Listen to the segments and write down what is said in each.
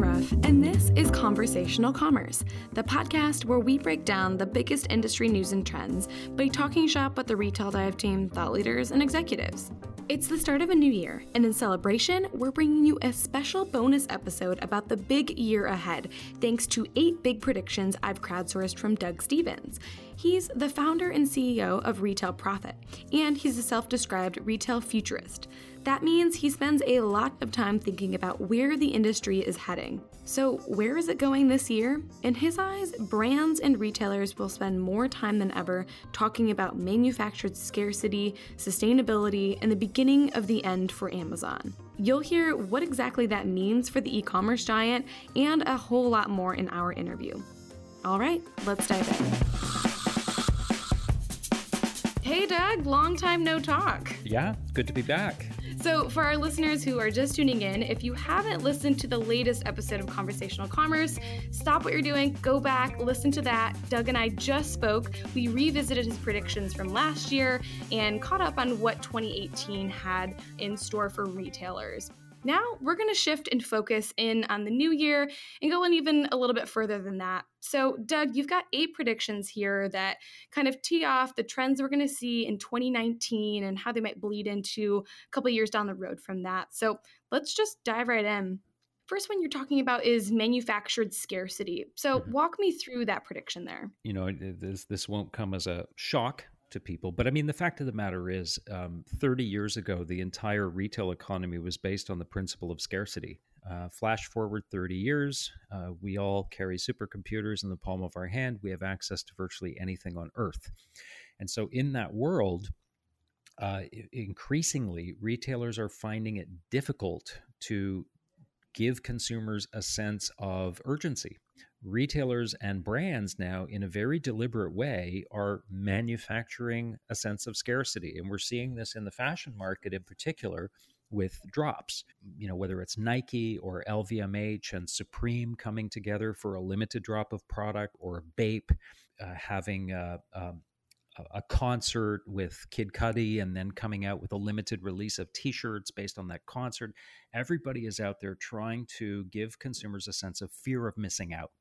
Ruff, and this is Conversational Commerce, the podcast where we break down the biggest industry news and trends by talking shop with the retail dive team, thought leaders, and executives. It's the start of a new year, and in celebration, we're bringing you a special bonus episode about the big year ahead, thanks to eight big predictions I've crowdsourced from Doug Stephens. He's the founder and CEO of Retail Prophet, and he's a self described retail futurist. That means he spends a lot of time thinking about where the industry is heading. So, where is it going this year? In his eyes, brands and retailers will spend more time than ever talking about manufactured scarcity, sustainability, and the beginning of the end for Amazon. You'll hear what exactly that means for the e commerce giant and a whole lot more in our interview. All right, let's dive in. Hey, Doug, long time no talk. Yeah, good to be back. So, for our listeners who are just tuning in, if you haven't listened to the latest episode of Conversational Commerce, stop what you're doing, go back, listen to that. Doug and I just spoke. We revisited his predictions from last year and caught up on what 2018 had in store for retailers. Now we're going to shift and focus in on the new year and go in even a little bit further than that. So, Doug, you've got eight predictions here that kind of tee off the trends we're going to see in 2019 and how they might bleed into a couple years down the road from that. So, let's just dive right in. First one you're talking about is manufactured scarcity. So, mm-hmm. walk me through that prediction there. You know, this this won't come as a shock to people. But I mean, the fact of the matter is, um, 30 years ago, the entire retail economy was based on the principle of scarcity. Uh, flash forward 30 years, uh, we all carry supercomputers in the palm of our hand. We have access to virtually anything on Earth. And so, in that world, uh, increasingly, retailers are finding it difficult to give consumers a sense of urgency retailers and brands now, in a very deliberate way, are manufacturing a sense of scarcity. And we're seeing this in the fashion market in particular with drops. You know, whether it's Nike or LVMH and Supreme coming together for a limited drop of product, or Bape uh, having a, a, a, concert with Kid Cudi and then coming out with a limited release of T-shirts based on that concert. Everybody is out there trying to give consumers a sense of fear of missing out.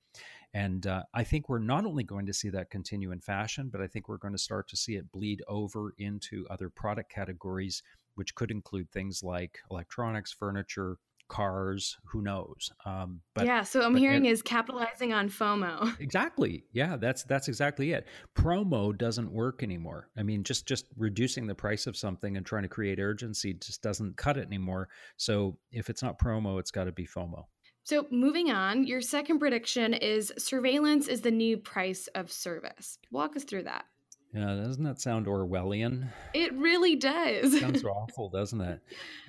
And uh, I think we're not only going to see that continue in fashion, but I think we're going to start to see it bleed over into other product categories, which could include things like electronics, furniture, cars who knows? Um, but yeah so i'm hearing it, is capitalizing on fomo. Exactly. Yeah that's that's exactly it. Promo doesn't work anymore. I mean just just reducing the price of something and trying to create urgency just doesn't cut it anymore. So if it's not promo it's got to be fomo so, moving on, your second prediction is surveillance is the new price of service. Walk us through that. Yeah, doesn't that sound Orwellian? It really does. sounds awful, doesn't it?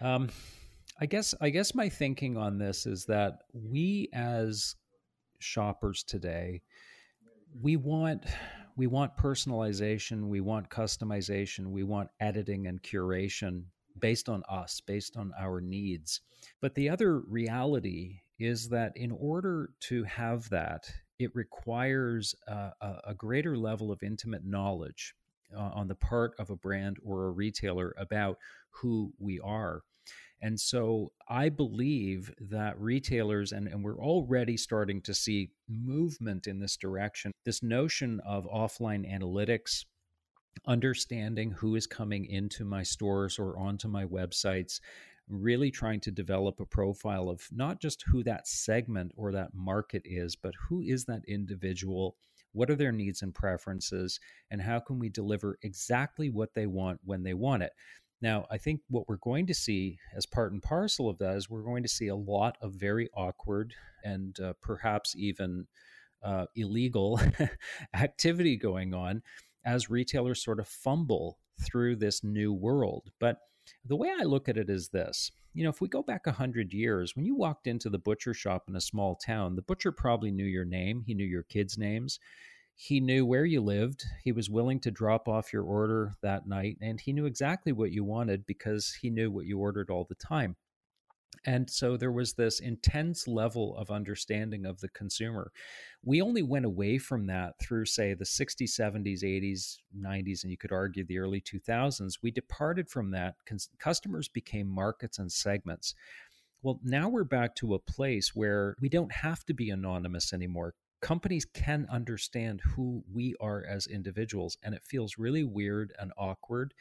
Um, I guess I guess my thinking on this is that we as shoppers today, we want we want personalization, we want customization, we want editing and curation based on us, based on our needs. But the other reality is that in order to have that, it requires a, a greater level of intimate knowledge uh, on the part of a brand or a retailer about who we are. And so I believe that retailers, and, and we're already starting to see movement in this direction, this notion of offline analytics, understanding who is coming into my stores or onto my websites, really trying to develop a profile of not just who that segment or that market is, but who is that individual, what are their needs and preferences, and how can we deliver exactly what they want when they want it. Now, I think what we're going to see as part and parcel of that is we're going to see a lot of very awkward and uh, perhaps even uh, illegal activity going on as retailers sort of fumble through this new world. But the way I look at it is this you know, if we go back 100 years, when you walked into the butcher shop in a small town, the butcher probably knew your name, he knew your kids' names. He knew where you lived. He was willing to drop off your order that night, and he knew exactly what you wanted because he knew what you ordered all the time. And so there was this intense level of understanding of the consumer. We only went away from that through, say, the 60s, 70s, 80s, 90s, and you could argue the early 2000s. We departed from that. Customers became markets and segments Well, now we're back to a place where we don't have to be anonymous anymore. Companies can understand who we are as individuals, and it feels really weird and awkward.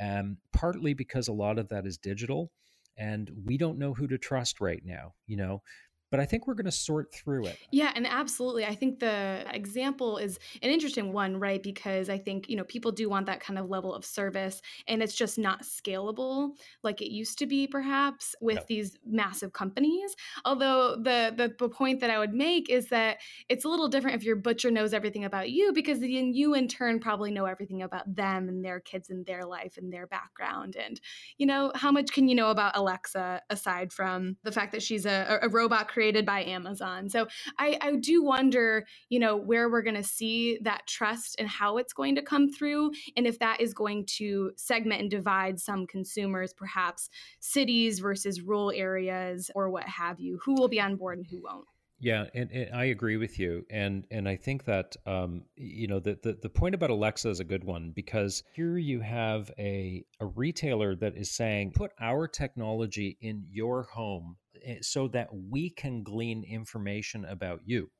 Um, partly because a lot of that is digital, and we don't know who to trust right now. You know, but I think we're going to sort through it. Yeah, and absolutely. I think the example is an interesting one, right? Because I think, you know, people do want that kind of level of service and it's just not scalable like it used to be perhaps with no. these massive companies. Although the, the the point that I would make is that it's a little different if your butcher knows everything about you because then you in turn probably know everything about them and their kids and their life and their background and you know, how much can you know about Alexa aside from the fact that she's a, a robot created by Amazon. So I, I do wonder, you know, where we're going to see that trust and how it's going to come through, and if that is going to segment and divide some consumers, perhaps cities versus rural areas or what have you, who will be on board and who won't. Yeah, and, and, I agree with you, and and I think that um, you know the, the the point about Alexa is a good one because here you have a a retailer that is saying put our technology in your home so that we can glean information about you.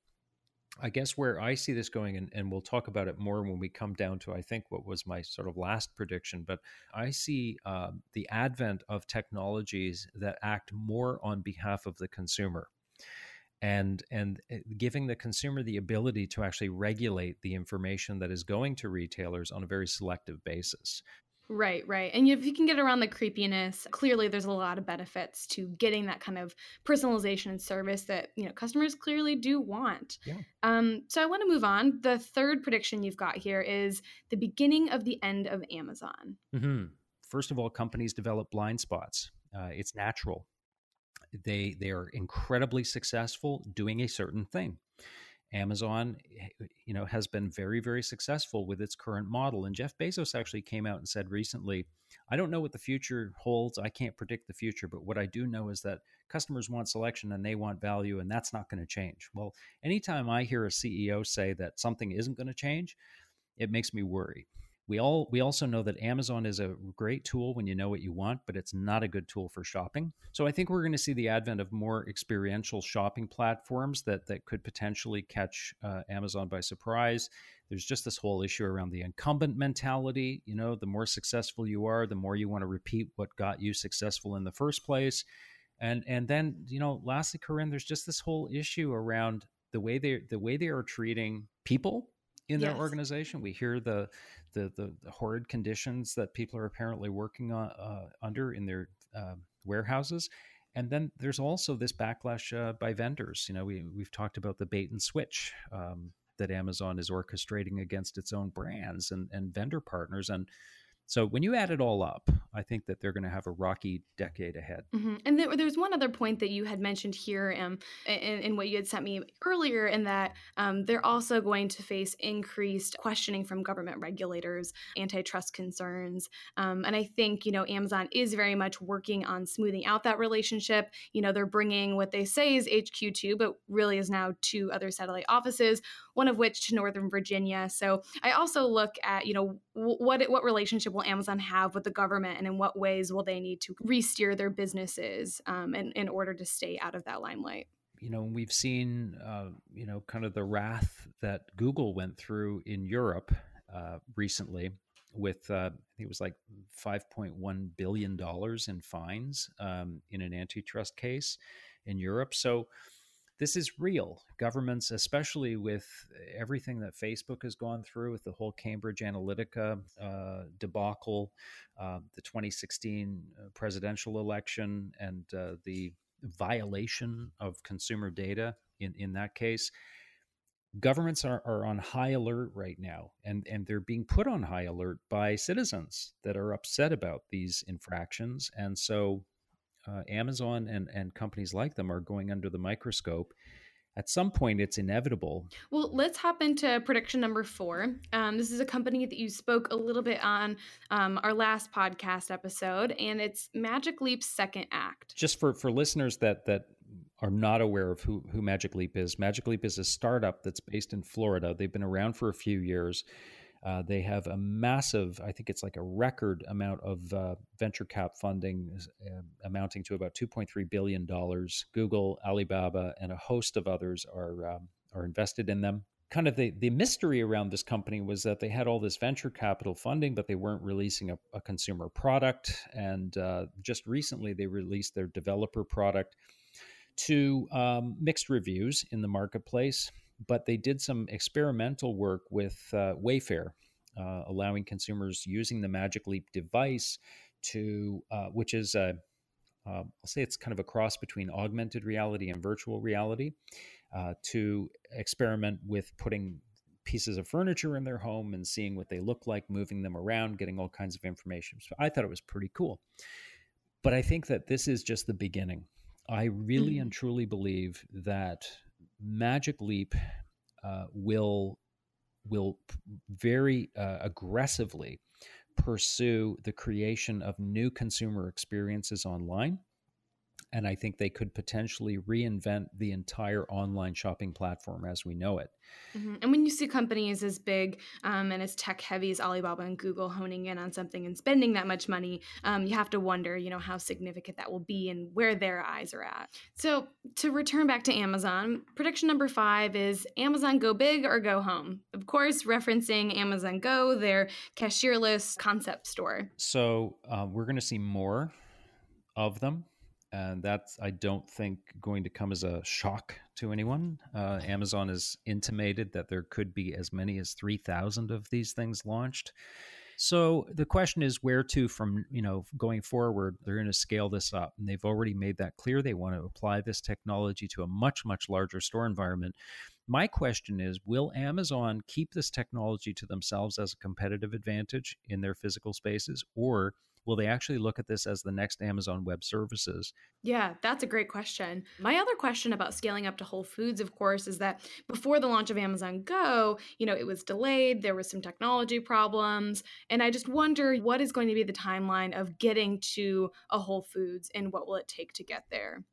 I guess where I see this going, and, and we'll talk about it more when we come down to, I think, what was my sort of last prediction, but I see uh, the advent of technologies that act more on behalf of the consumer and and eh, giving the consumer the ability to actually regulate the information that is going to retailers on a very selective basis Right, right. And if you can get around the creepiness, clearly there's a lot of benefits to getting that kind of personalization and service that, you know, customers clearly do want. Yeah. Um, so I want to move on. The third prediction you've got here is the beginning of the end of Amazon. Mm-hmm. First of all, companies develop blind spots. Uh, it's natural they they are incredibly successful doing a certain thing. Amazon, eh, you know, has been very, very successful with its current model. And Jeff Bezos actually came out and said recently, I don't know what the future holds. I can't predict the future, but what I do know is that customers want selection and they want value, and that's not going to change. Well, anytime I hear a CEO say that something isn't going to change, it makes me worry. We all we also know that Amazon is a great tool when you know what you want, but it's not a good tool for shopping. So I think we're going to see the advent of more experiential shopping platforms that that could potentially catch uh, Amazon by surprise. There's just this whole issue around the incumbent mentality. You know, the more successful you are, the more you want to repeat what got you successful in the first place. And and then you know, lastly, Corinne, there's just this whole issue around the way they the way they are treating people in yes. their organization. We hear the, the, the the horrid conditions that people are apparently working on, uh, under in their uh, warehouses. And then there's also this backlash uh, by vendors. You know, we we've talked about the bait and switch um, that Amazon is orchestrating against its own brands and and vendor partners. And so when you add it all up, I think that they're going to have a rocky decade ahead. Mm-hmm. And there, there's one other point that you had mentioned here um, in, in, what you had sent me earlier, in that um, they're also going to face increased questioning from government regulators, antitrust concerns. Um, and I think, you know, Amazon is very much working on smoothing out that relationship. You know, they're bringing what they say is HQ2, but really is now two other satellite offices, one of which to Northern Virginia. So I also look at, you know, what what relationship will Amazon have with the government, and in what ways will they need to re-steer their businesses um, in, in order to stay out of that limelight? You know, we've seen, uh, you know, kind of the wrath that Google went through in Europe uh, recently with, uh, I think it was like $5.1 billion in fines um, in an antitrust case in Europe. So, this is real. Governments, especially with everything that Facebook has gone through with the whole Cambridge Analytica uh, debacle, uh, the 2016 uh, presidential election, and uh, the violation of consumer data in, in that case. Governments are, are on high alert right now, and, and they're being put on high alert by citizens that are upset about these infractions. And so uh, Amazon and, and companies like them are going under the microscope. At some point, it's inevitable. Well, let's hop into prediction number four. Um, this is a company that you spoke a little bit on um, our last podcast episode, and it's Magic Leap's second act. Just for, for listeners that that are not aware of who, who Magic Leap is, Magic Leap is a startup that's based in Florida. They've been around for a few years. Uh, they have a massive, I think it's like a record amount of uh, venture cap funding uh, amounting to about $2.3 billion. Google, Alibaba, and a host of others are, um, are invested in them. Kind of the, the mystery around this company was that they had all this venture capital funding, but they weren't releasing a, a consumer product. And uh, just recently, they released their developer product to um, mixed reviews in the marketplace but they did some experimental work with uh, Wayfair, uh, allowing consumers using the Magic Leap device to, uh, which is a, uh, I'll say it's kind of a cross between augmented reality and virtual reality, uh, to experiment with putting pieces of furniture in their home and seeing what they look like, moving them around, getting all kinds of information. So I thought it was pretty cool. But I think that this is just the beginning. I really mm-hmm. and truly believe that Magic Leap uh, will will very uh, aggressively pursue the creation of new consumer experiences online and I think they could potentially reinvent the entire online shopping platform as we know it. Mm-hmm. And when you see companies as big um, and as tech heavy as Alibaba and Google honing in on something and spending that much money, um, you have to wonder, you know, how significant that will be and where their eyes are at. So to return back to Amazon, prediction number five is Amazon go big or go home. Of course, referencing Amazon Go, their cashierless concept store. So uh, we're going to see more of them and that's I don't think going to come as a shock to anyone. Uh, Amazon has intimated that there could be as many as three thousand of these things launched. So the question is where to from you know going forward. They're going to scale this up, and they've already made that clear. They want to apply this technology to a much much larger store environment. My question is Will Amazon keep this technology to themselves as a competitive advantage in their physical spaces, or will they actually look at this as the next Amazon Web Services? Yeah, that's a great question. My other question about scaling up to Whole Foods, of course, is that before the launch of Amazon Go, you know, it was delayed, there was some technology problems, and I just wonder what is going to be the timeline of getting to a Whole Foods and what will it take to get there?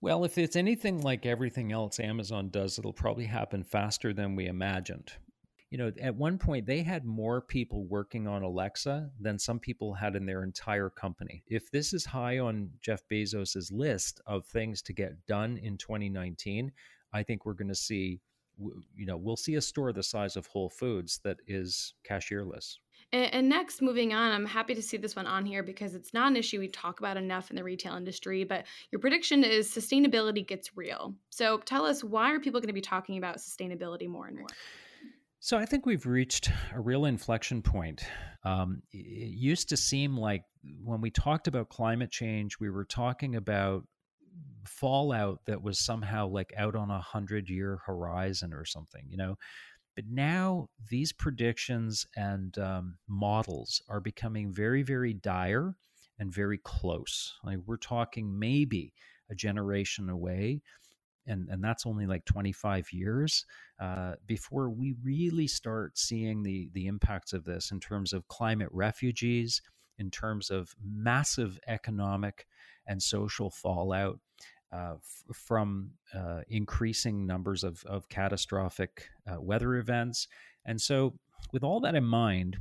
Well, if it's anything like everything else Amazon does, it'll probably happen faster than we imagined you know, at one point they had more people working on Alexa than some people had in their entire company. If this is high on Jeff Bezos's list of things to get done in 2019, I think we're going to see you know, we'll see a store the size of Whole Foods that is cashierless. And, and, next, moving on, I'm happy to see this one on here because it's not an issue we talk about enough in the retail industry. But your prediction is sustainability gets real. So tell us why are people going to be talking about sustainability more and more? So I think we've reached a real inflection point. Um, it used to seem like when we talked about climate change, we were talking about fallout that was somehow like out on a hundred year horizon or something, you know. But now these predictions and um, models are becoming very, very dire and very close. Like we're talking maybe a generation away and and that's only like 25 years uh, before we really start seeing the the impacts of this in terms of climate refugees, in terms of massive economic and social fallout uh, f- from uh, increasing numbers of of catastrophic uh, weather events, and so with all that in mind.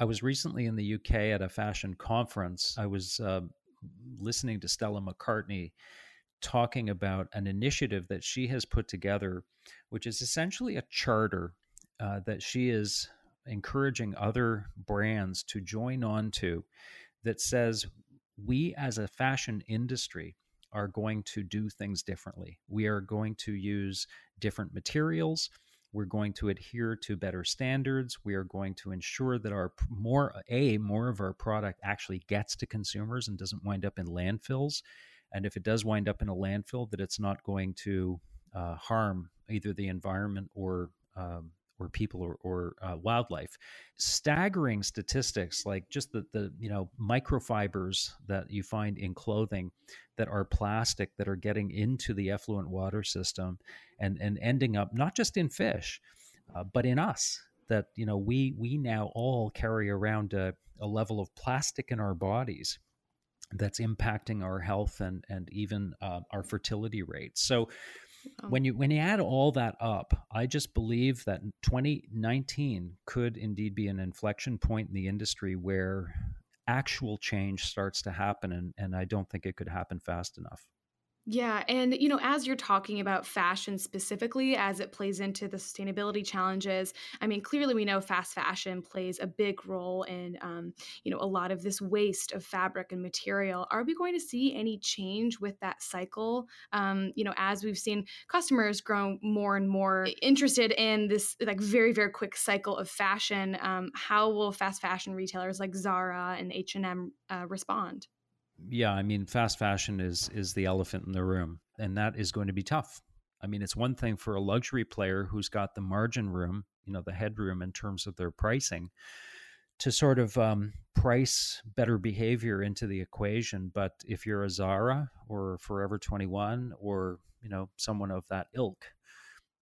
I was recently in the UK at a fashion conference. I was uh, listening to Stella McCartney talking about an initiative that she has put together, which is essentially a charter uh, that she is encouraging other brands to join on to that says we as a fashion industry are going to do things differently. We are going to use different materials. We're going to adhere to better standards. We are going to ensure that our more a more of our product actually gets to consumers and doesn't wind up in landfills and if it does wind up in a landfill, that it's not going to uh, harm either the environment or um, or people or, or uh, wildlife. Staggering statistics, like just the the you know microfibers that you find in clothing that are plastic that are getting into the effluent water system and and ending up not just in fish, uh, but in us. That you know we we now all carry around a, a level of plastic in our bodies that's impacting our health and and even uh, our fertility rates. So Oh. When you when you add all that up, I just believe that 2019 could indeed be an inflection point in the industry where actual change starts to happen and, and I don't think it could happen fast enough. Yeah. And, you know, as you're talking about fashion specifically as it plays into the sustainability challenges, I mean, clearly we know fast fashion plays a big role in, um, you know, a lot of this waste of fabric and material. Are we going to see any change with that cycle? Um, you know, as we've seen customers grow more and more interested in this, like, very, very quick cycle of fashion, um, how will fast fashion retailers like Zara and H&M uh, respond? Yeah, I mean, fast fashion is is the elephant in the room, and that is going to be tough. I mean, it's one thing for a luxury player who's got the margin room, you know, the headroom in terms of their pricing, to sort of um, price better behavior into the equation. But if you're a Zara or Forever 21 or you know someone of that ilk,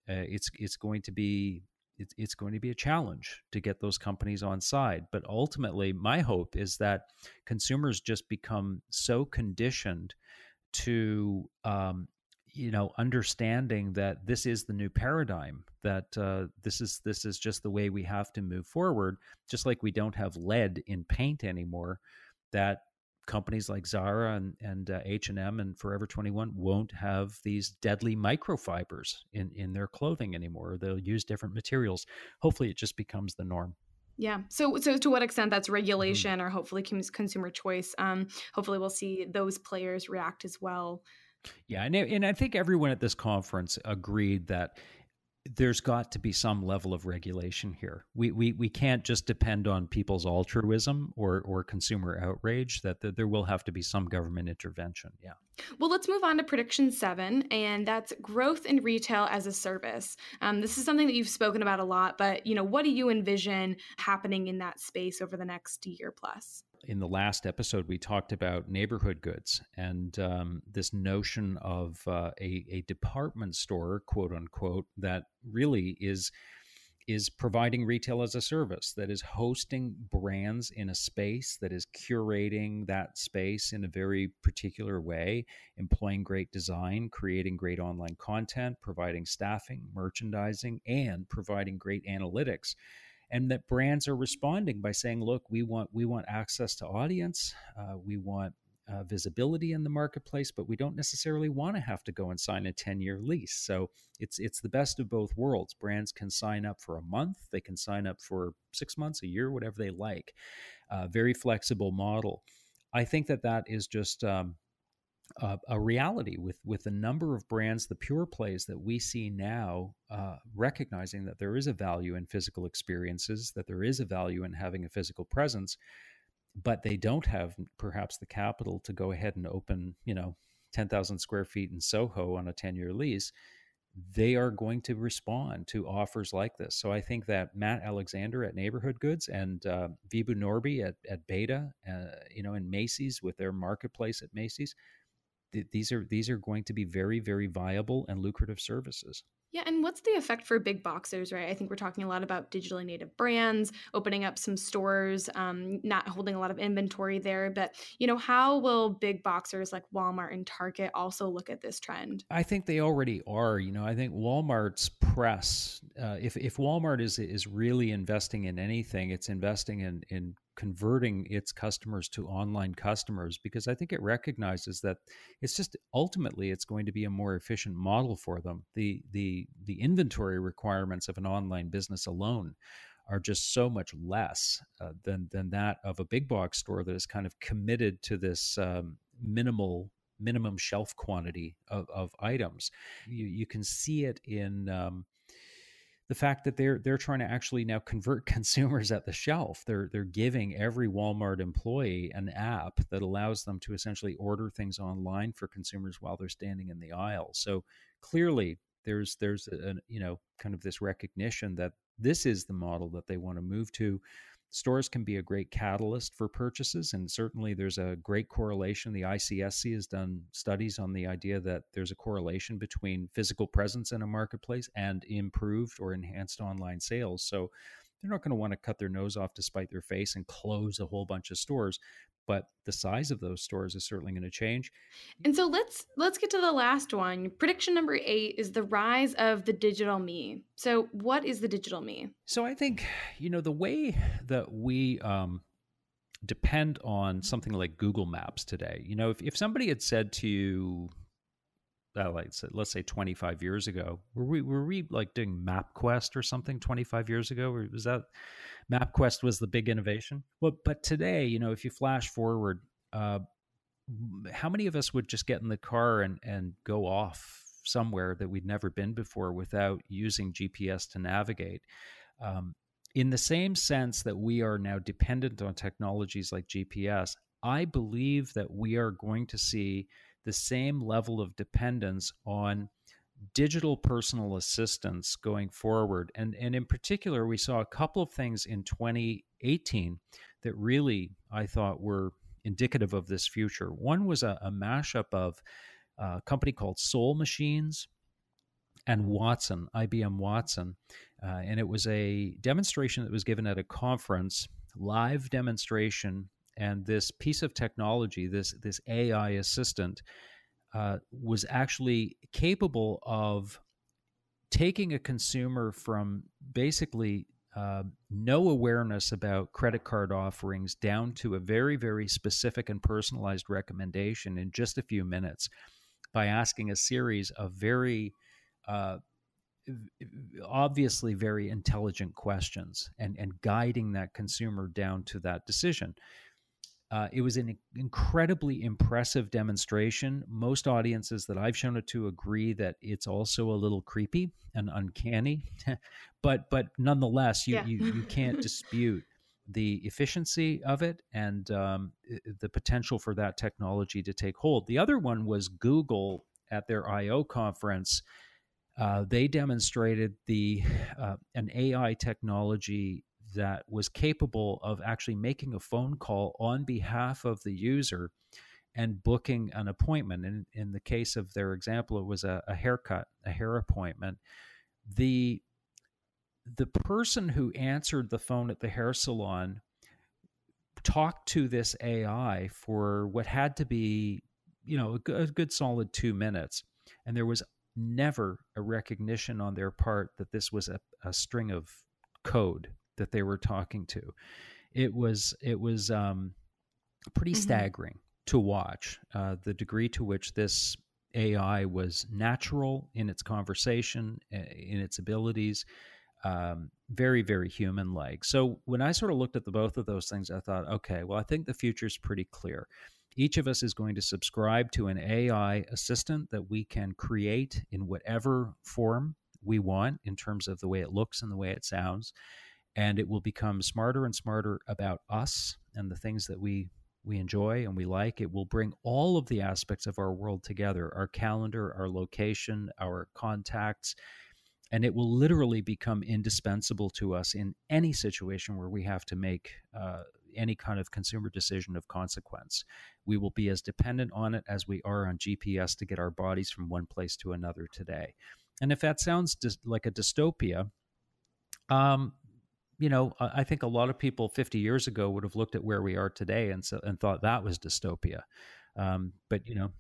uh, it's it's going to be it's, it's going to be a challenge to get those companies on side. But ultimately, my hope is that consumers just become so conditioned to, um, you know, understanding that this is the new paradigm. That uh, this is this is just the way we have to move forward. Just like we don't have lead in paint anymore. That companies like Zara and and uh, H&M and Forever 21 won't have these deadly microfibers in in their clothing anymore. They'll use different materials. Hopefully it just becomes the norm. Yeah. So, so to what extent that's mm-hmm. regulation mm-hmm. or hopefully consumer choice? Um, hopefully, we'll see those players react as well. Yeah, and and I think everyone at this conference agreed that there's got to be some level of regulation here. We, we, we can't just depend on people's altruism or, or consumer outrage, that the, there will have to be some government intervention. Yeah. Well, let's move on to prediction seven, and that's growth in retail as a service. Um, this is something that you've spoken about a lot, but you know, what do you envision happening in that space over the next year plus? In the last episode, we talked about neighborhood goods and um, this notion of uh, a, a department store, quote unquote, that really is is providing retail as a service that is hosting brands in a space that is curating that space in a very particular way employing great design creating great online content providing staffing merchandising and providing great analytics and that brands are responding by saying look we want we want access to audience uh, we want uh, visibility in the marketplace but we don't necessarily want to have to go and sign a 10 year lease. So it's it's the best of both worlds. Brands can sign up for a month they can sign up for six months a year whatever they like. Uh, very flexible model. I think that that is just um, a reality with with the number of brands, the pure plays that we see now, uh, recognizing that there is a value in physical experiences, that there is a value in having a physical presence, but they don't have perhaps the capital to go ahead and open, you know, ten thousand square feet in Soho on a ten year lease. They are going to respond to offers like this. So I think that Matt Alexander at Neighborhood Goods and uh, Vibhu Norby at, at b8ta, uh, you know, in Macy's with their marketplace at Macy's, these are these are going to be very very viable and lucrative services. Yeah, and what's the effect for big boxers, right? I think we're talking a lot about digitally native brands, opening up some stores, um, not holding a lot of inventory there. But you know, how will big boxers like Walmart and Target also look at this trend? I think they already are. You know, I think Walmart's press, uh, if if Walmart is is really investing in anything, it's investing in in converting its customers to online customers because I think it recognizes that it's just ultimately it's going to be a more efficient model for them. The the the inventory requirements of an online business alone are just so much less uh, than than that of a big box store that is kind of committed to this um, minimal minimum shelf quantity of, of items. You you can see it in um, the fact that they're they're trying to actually now convert consumers at the shelf. They're they're giving every Walmart employee an app that allows them to essentially order things online for consumers while they're standing in the aisle. So clearly there's there's a, a you know kind of this recognition that this is the model that they want to move to stores can be a great catalyst for purchases and certainly there's a great correlation. The icsc has done studies on the idea that there's a correlation between physical presence in a marketplace and improved or enhanced online sales. So they're not going to want to cut their nose off to spite their face and close a whole bunch of stores but the size of those stores is certainly going to change. And so let's let's get to the last one. Prediction number 8 is the rise of the digital me. So what is the digital me? So I think you know the way that we um, depend on something like Google Maps today. You know, if, if somebody had said to you, uh, like let's say 25 years ago, were we were we like doing MapQuest or something 25 years ago? Or was that MapQuest was the big innovation. Well, but today, you know, if you flash forward, uh, how many of us would just get in the car and, and go off somewhere that we'd never been before without using GPS to navigate? Um, in the same sense that we are now dependent on technologies like GPS, I believe that we are going to see the same level of dependence on digital personal assistance going forward. And, and in particular, we saw a couple of things in 2018 that really I thought were indicative of this future. One was a, a mashup of a company called Soul Machines and Watson, IBM Watson. Uh, and it was a demonstration that was given at a conference, live demonstration. And this piece of technology, this, this AI assistant, uh, was actually capable of taking a consumer from basically uh, no awareness about credit card offerings down to a very, very specific and personalized recommendation in just a few minutes by asking a series of very uh, obviously very intelligent questions and, and guiding that consumer down to that decision. Uh, it was an incredibly impressive demonstration. Most audiences that I've shown it to agree that it's also a little creepy and uncanny, but but nonetheless, you yeah. you, you can't dispute the efficiency of it and um, the potential for that technology to take hold. The other one was Google at their I/O conference. Uh, they demonstrated the uh, an AI technology that was capable of actually making a phone call on behalf of the user and booking an appointment. And in the case of their example, it was a, a haircut, a hair appointment. The the person who answered the phone at the hair salon talked to this AI for what had to be, you know, a good, a good solid two minutes. And there was never a recognition on their part that this was a, a string of code that they were talking to. It was it was um, pretty mm-hmm. staggering to watch uh, the degree to which this AI was natural in its conversation, in its abilities, um, very, very human like. So when I sort of looked at the both of those things, I thought, okay, well, I think the future is pretty clear. Each of us is going to subscribe to an AI assistant that we can create in whatever form we want in terms of the way it looks and the way it sounds and it will become smarter and smarter about us and the things that we we enjoy and we like it will bring all of the aspects of our world together our calendar our location our contacts and it will literally become indispensable to us in any situation where we have to make uh, any kind of consumer decision of consequence. We will be as dependent on it as we are on GPS to get our bodies from one place to another today. And if that sounds like a dystopia, um, you know, I think a lot of people 50 years ago would have looked at where we are today and so, and thought that was dystopia. Um, but you know,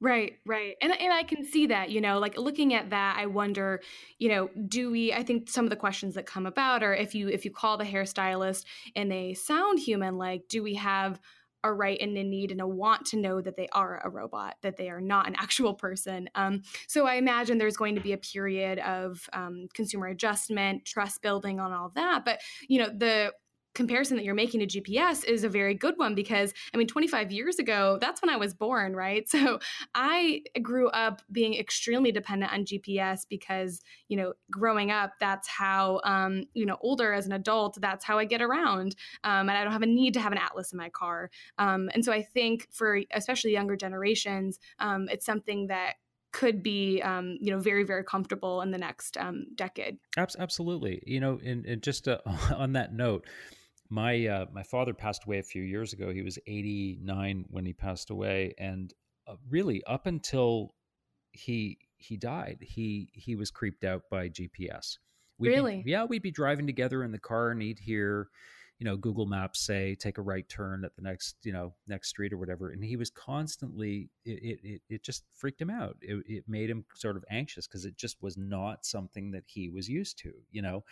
Right, right. And and I can see that, you know, like looking at that, I wonder, you know, do we I think some of the questions that come about are if you if you call the hairstylist and they sound human like do we have a right and a need and a want to know that they are a robot, that they are not an actual person. Um, so I imagine there's going to be a period of um, consumer adjustment, trust building on all that. But you know, the comparison that you're making to GPS is a very good one because I mean 25 years ago that's when I was born right? So I grew up being extremely dependent on GPS because you know growing up that's how um, you know older as an adult that's how I get around um, and I don't have a need to have an atlas in my car. Um, and so I think for especially younger generations um, it's something that could be um, you know very very comfortable in the next um, decade. Absolutely. You know and, and just uh, on that note my uh, my father passed away a few years ago. He was 89 when he passed away, and uh, really up until he he died, he he was creeped out by GPS. We'd really? Be, yeah, we'd be driving together in the car, and he'd hear, you know, Google Maps say take a right turn at the next, you know, next street or whatever, and he was constantly. It it, it just freaked him out. It, it made him sort of anxious because it just was not something that he was used to. You know.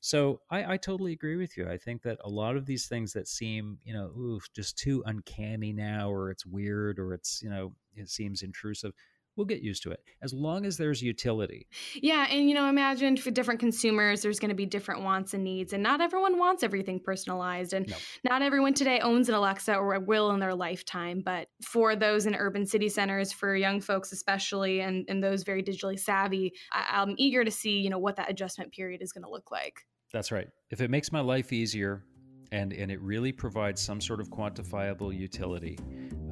So I, I, totally agree with you. I think that a lot of these things that seem, you know, just too uncanny now, or it's weird, or it's, you know, it seems intrusive we'll get used to it as long as there's utility. Yeah. And, you know, imagine for different consumers, there's going to be different wants and needs, and not everyone wants everything personalized. And no. not everyone today owns an Alexa or will in their lifetime. But for those in urban city centers, for young folks especially, and, and those very digitally savvy, I, I'm eager to see, you know, what that adjustment period is going to look like. That's right. If it makes my life easier, and, and it really provides some sort of quantifiable utility,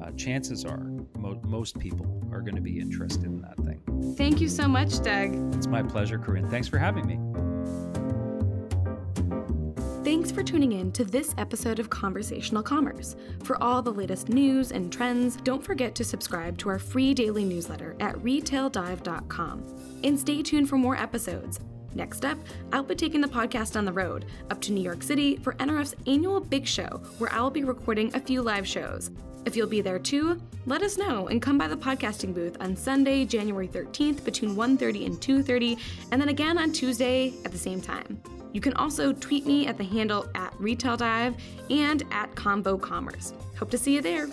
uh, chances are mo- most people are going to be interested in that thing. Thank you so much, Doug. It's my pleasure, Corinne. Thanks for having me. Thanks for tuning in to this episode of Conversational Commerce. For all the latest news and trends, don't forget to subscribe to our free daily newsletter at retaildive.com. And stay tuned for more episodes. Next up, I'll be taking the podcast on the road, up to New York City for NRF's annual Big Show, where I'll be recording a few live shows. If you'll be there too, let us know and come by the podcasting booth on Sunday, January 13th between 1:30 and 2:30, and then again on Tuesday at the same time. You can also tweet me at the handle at Retail Dive and at Convo Commerce. Hope to see you there.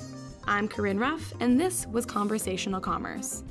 I'm Corinne Ruff, and this was Conversational Commerce.